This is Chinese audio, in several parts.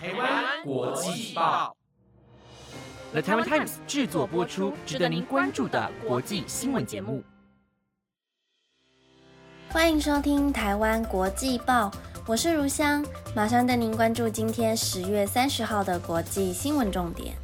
台湾国际报，The Taiwan Times 制作播出，值得您关注的国际新闻节目。欢迎收听台湾国际报，我是如香，马上带您关注今天十月三十号的国际新闻重点。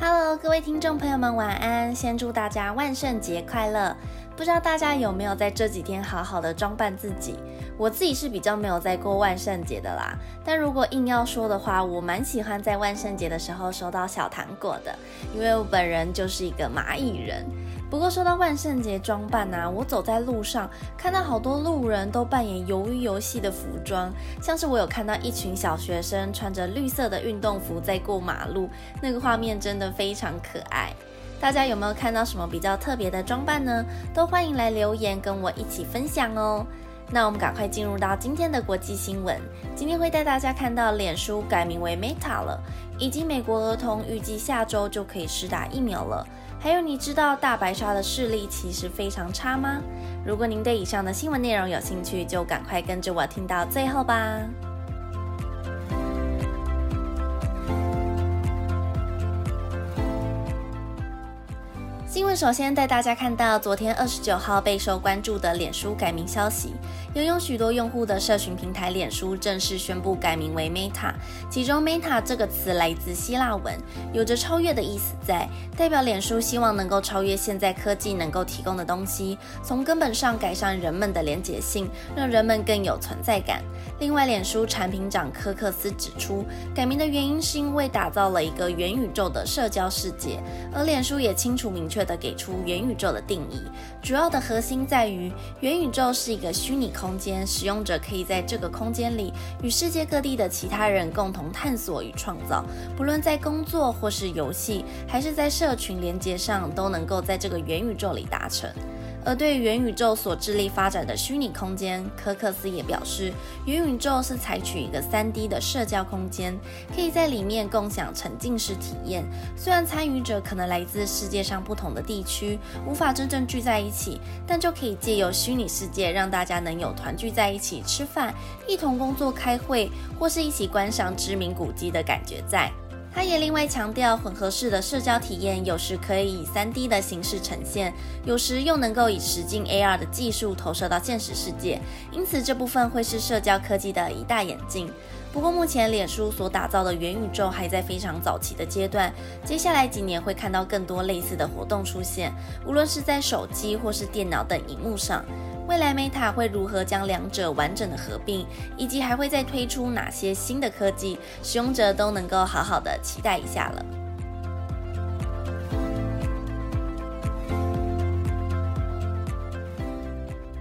Hello，各位听众朋友们，晚安！先祝大家万圣节快乐！不知道大家有没有在这几天好好的装扮自己？我自己是比较没有在过万圣节的啦。但如果硬要说的话，我蛮喜欢在万圣节的时候收到小糖果的，因为我本人就是一个蚂蚁人。不过说到万圣节装扮啊，我走在路上看到好多路人都扮演鱿鱼游戏的服装，像是我有看到一群小学生穿着绿色的运动服在过马路，那个画面真的非常可爱。大家有没有看到什么比较特别的装扮呢？都欢迎来留言跟我一起分享哦。那我们赶快进入到今天的国际新闻。今天会带大家看到脸书改名为 Meta 了，以及美国儿童预计下周就可以施打疫苗了。还有，你知道大白鲨的视力其实非常差吗？如果您对以上的新闻内容有兴趣，就赶快跟着我听到最后吧。闻首先带大家看到，昨天二十九号备受关注的脸书改名消息。拥有许多用户的社群平台脸书正式宣布改名为 Meta，其中 Meta 这个词来自希腊文，有着超越的意思在，代表脸书希望能够超越现在科技能够提供的东西，从根本上改善人们的连结性，让人们更有存在感。另外，脸书产品长科克斯指出，改名的原因是因为打造了一个元宇宙的社交世界，而脸书也清楚明确的给出元宇宙的定义，主要的核心在于元宇宙是一个虚拟空。间使用者可以在这个空间里与世界各地的其他人共同探索与创造，不论在工作或是游戏，还是在社群连接上，都能够在这个元宇宙里达成。而对元宇宙所致力发展的虚拟空间，科克斯也表示，元宇宙是采取一个三 D 的社交空间，可以在里面共享沉浸式体验。虽然参与者可能来自世界上不同的地区，无法真正聚在一起，但就可以借由虚拟世界，让大家能有团聚在一起吃饭、一同工作、开会，或是一起观赏知名古迹的感觉在。他也另外强调，混合式的社交体验有时可以以 3D 的形式呈现，有时又能够以实境 AR 的技术投射到现实世界，因此这部分会是社交科技的一大眼镜。不过目前脸书所打造的元宇宙还在非常早期的阶段，接下来几年会看到更多类似的活动出现，无论是在手机或是电脑等荧幕上。未来 Meta 会如何将两者完整的合并，以及还会再推出哪些新的科技，使用者都能够好好的期待一下了。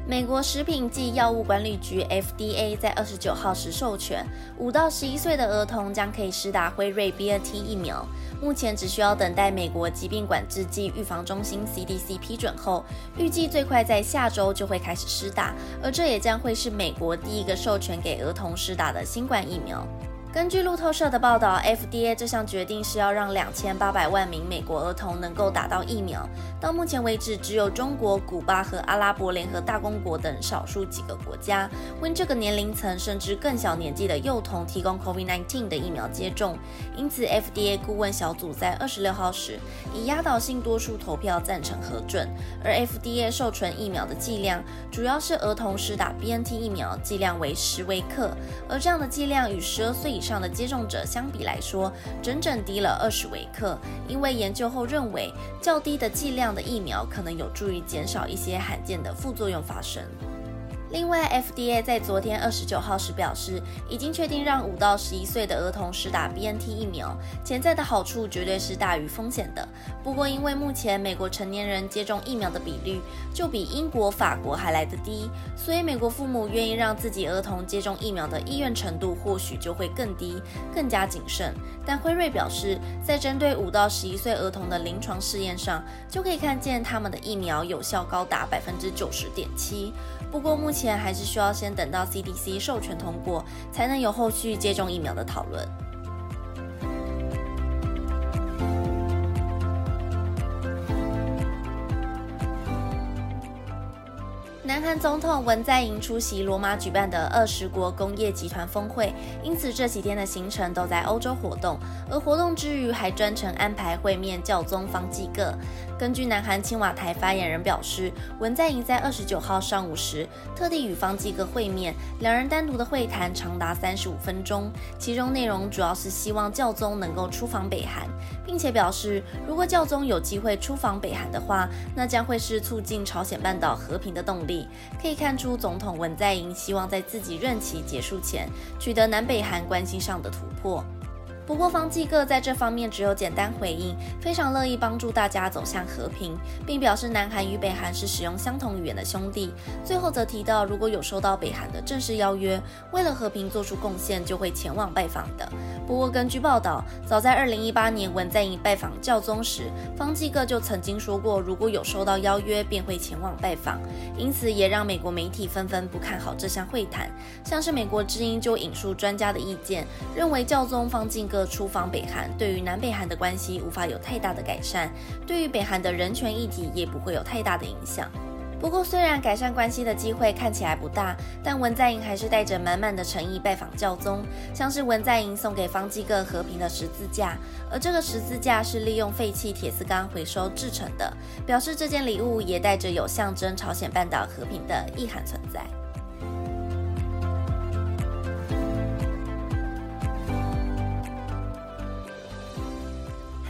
美国食品及药物管理局 FDA 在二十九号时授权，五到十一岁的儿童将可以施打辉瑞 BNT 疫苗。目前只需要等待美国疾病管制及预防中心 CDC 批准后，预计最快在下周就会开始施打，而这也将会是美国第一个授权给儿童施打的新冠疫苗。根据路透社的报道，FDA 这项决定是要让两千八百万名美国儿童能够打到疫苗。到目前为止，只有中国、古巴和阿拉伯联合大公国等少数几个国家为这个年龄层甚至更小年纪的幼童提供 COVID-19 的疫苗接种。因此，FDA 顾问小组在二十六号时以压倒性多数投票赞成核准。而 FDA 授权疫苗的剂量主要是儿童施打 BNT 疫苗剂量为十微克，而这样的剂量与十二岁以上的接种者相比来说，整整低了二十微克。因为研究后认为，较低的剂量的疫苗可能有助于减少一些罕见的副作用发生。另外，FDA 在昨天二十九号时表示，已经确定让五到十一岁的儿童施打 BNT 疫苗，潜在的好处绝对是大于风险的。不过，因为目前美国成年人接种疫苗的比率就比英国、法国还来得低，所以美国父母愿意让自己儿童接种疫苗的意愿程度或许就会更低，更加谨慎。但辉瑞表示，在针对五到十一岁儿童的临床试验上，就可以看见他们的疫苗有效高达百分之九十点七。不过目前还是需要先等到 CDC 授权通过，才能有后续接种疫苗的讨论。南韩总统文在寅出席罗马举办的二十国工业集团峰会，因此这几天的行程都在欧洲活动。而活动之余，还专程安排会面教宗方济各。根据南韩青瓦台发言人表示，文在寅在二十九号上午时特地与方济各会面，两人单独的会谈长达三十五分钟，其中内容主要是希望教宗能够出访北韩，并且表示，如果教宗有机会出访北韩的话，那将会是促进朝鲜半岛和平的动力。可以看出，总统文在寅希望在自己任期结束前取得南北韩关系上的突破。不过，方济各在这方面只有简单回应，非常乐意帮助大家走向和平，并表示南韩与北韩是使用相同语言的兄弟。最后则提到，如果有收到北韩的正式邀约，为了和平做出贡献，就会前往拜访的。不过，根据报道，早在2018年文在寅拜访教宗时，方济各就曾经说过，如果有收到邀约，便会前往拜访。因此，也让美国媒体纷纷不看好这项会谈。像是美国之音就引述专家的意见，认为教宗方济各。出访北韩，对于南北韩的关系无法有太大的改善，对于北韩的人权议题也不会有太大的影响。不过，虽然改善关系的机会看起来不大，但文在寅还是带着满满的诚意拜访教宗，像是文在寅送给方济各和平的十字架，而这个十字架是利用废弃铁丝钢回收制成的，表示这件礼物也带着有象征朝鲜半岛和平的意涵存在。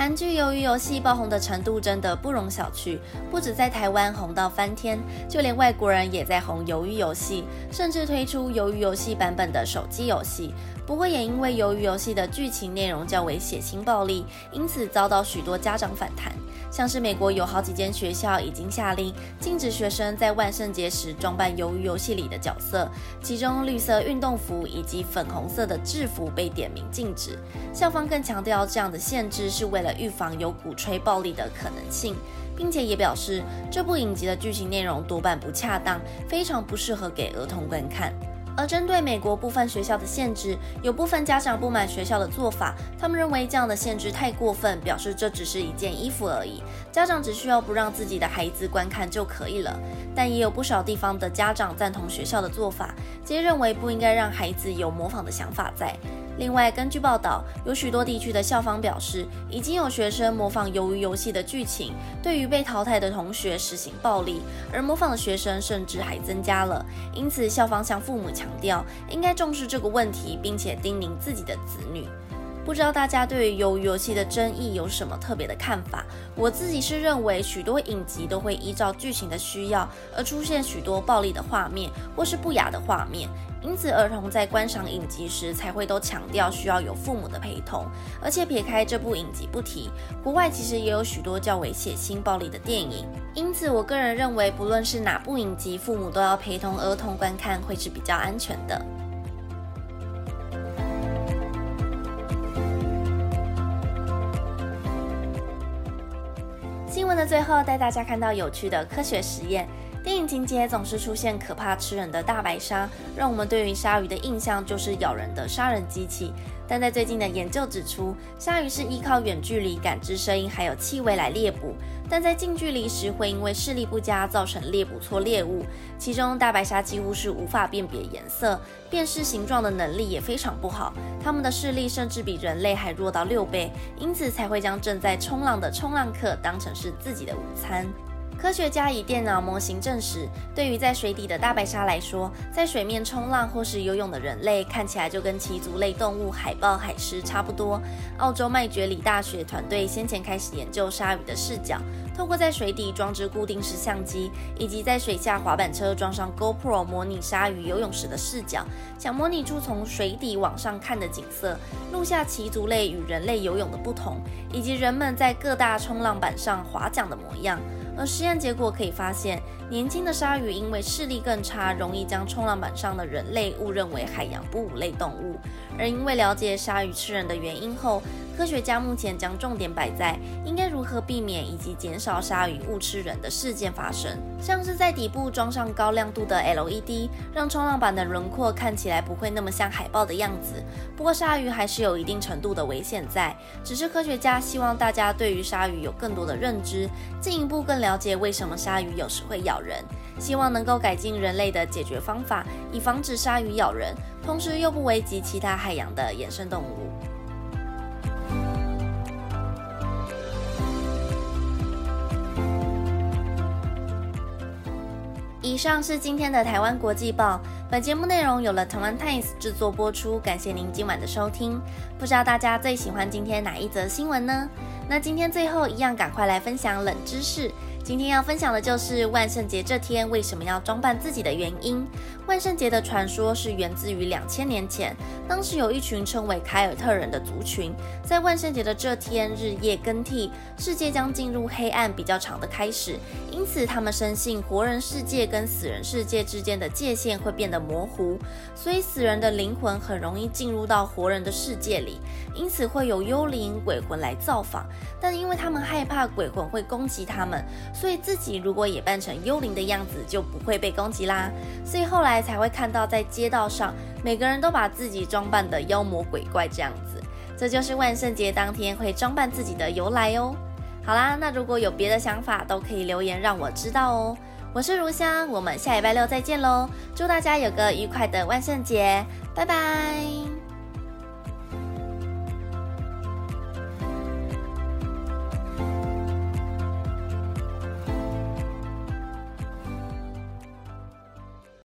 韩剧《鱿鱼游戏》爆红的程度真的不容小觑，不止在台湾红到翻天，就连外国人也在红《鱿鱼游戏》，甚至推出《鱿鱼游戏》版本的手机游戏。不过也因为《鱿鱼游戏》的剧情内容较为血腥暴力，因此遭到许多家长反弹。像是美国有好几间学校已经下令禁止学生在万圣节时装扮鱿鱼游戏里的角色，其中绿色运动服以及粉红色的制服被点名禁止。校方更强调，这样的限制是为了预防有鼓吹暴力的可能性，并且也表示这部影集的剧情内容多半不恰当，非常不适合给儿童观看。而针对美国部分学校的限制，有部分家长不满学校的做法，他们认为这样的限制太过分，表示这只是一件衣服而已，家长只需要不让自己的孩子观看就可以了。但也有不少地方的家长赞同学校的做法，皆认为不应该让孩子有模仿的想法在。另外，根据报道，有许多地区的校方表示，已经有学生模仿鱿鱼游戏的剧情，对于被淘汰的同学实行暴力，而模仿的学生甚至还增加了。因此，校方向父母强调，应该重视这个问题，并且叮咛自己的子女。不知道大家对于鱿鱼游戏的争议有什么特别的看法？我自己是认为，许多影集都会依照剧情的需要而出现许多暴力的画面或是不雅的画面，因此儿童在观赏影集时才会都强调需要有父母的陪同。而且撇开这部影集不提，国外其实也有许多较为血腥暴力的电影，因此我个人认为，不论是哪部影集，父母都要陪同儿童观看会是比较安全的。那最后，带大家看到有趣的科学实验。电影情节总是出现可怕吃人的大白鲨，让我们对于鲨鱼的印象就是咬人的杀人机器。但在最近的研究指出，鲨鱼是依靠远距离感知声音还有气味来猎捕，但在近距离时会因为视力不佳造成猎捕错猎物。其中大白鲨几乎是无法辨别颜色、辨识形状的能力也非常不好，它们的视力甚至比人类还弱到六倍，因此才会将正在冲浪的冲浪客当成是自己的午餐。科学家以电脑模型证实，对于在水底的大白鲨来说，在水面冲浪或是游泳的人类看起来就跟鳍足类动物海豹、海狮差不多。澳洲麦觉里大学团队先前开始研究鲨鱼的视角，透过在水底装置固定式相机，以及在水下滑板车装上 GoPro 模拟鲨鱼游泳时的视角，想模拟出从水底往上看的景色，录下鳍足类与人类游泳的不同，以及人们在各大冲浪板上划桨的模样。而实验结果可以发现，年轻的鲨鱼因为视力更差，容易将冲浪板上的人类误认为海洋哺乳类动物。而因为了解鲨鱼吃人的原因后，科学家目前将重点摆在应该如何避免以及减少鲨鱼误吃人的事件发生，像是在底部装上高亮度的 LED，让冲浪板的轮廓看起来不会那么像海豹的样子。不过鲨鱼还是有一定程度的危险在，只是科学家希望大家对于鲨鱼有更多的认知，进一步更了解为什么鲨鱼有时会咬人，希望能够改进人类的解决方法，以防止鲨鱼咬人，同时又不危及其他海洋的野生动物。以上是今天的台湾国际报。本节目内容有了台湾 Times 制作播出，感谢您今晚的收听。不知道大家最喜欢今天哪一则新闻呢？那今天最后一样，赶快来分享冷知识。今天要分享的就是万圣节这天为什么要装扮自己的原因。万圣节的传说是源自于两千年前，当时有一群称为凯尔特人的族群，在万圣节的这天日夜更替，世界将进入黑暗比较长的开始，因此他们深信活人世界跟死人世界之间的界限会变得模糊，所以死人的灵魂很容易进入到活人的世界里，因此会有幽灵鬼魂来造访。但因为他们害怕鬼魂会攻击他们。所以自己如果也扮成幽灵的样子，就不会被攻击啦。所以后来才会看到在街道上，每个人都把自己装扮的妖魔鬼怪这样子。这就是万圣节当天会装扮自己的由来哦。好啦，那如果有别的想法，都可以留言让我知道哦。我是如香，我们下礼拜六再见喽。祝大家有个愉快的万圣节，拜拜。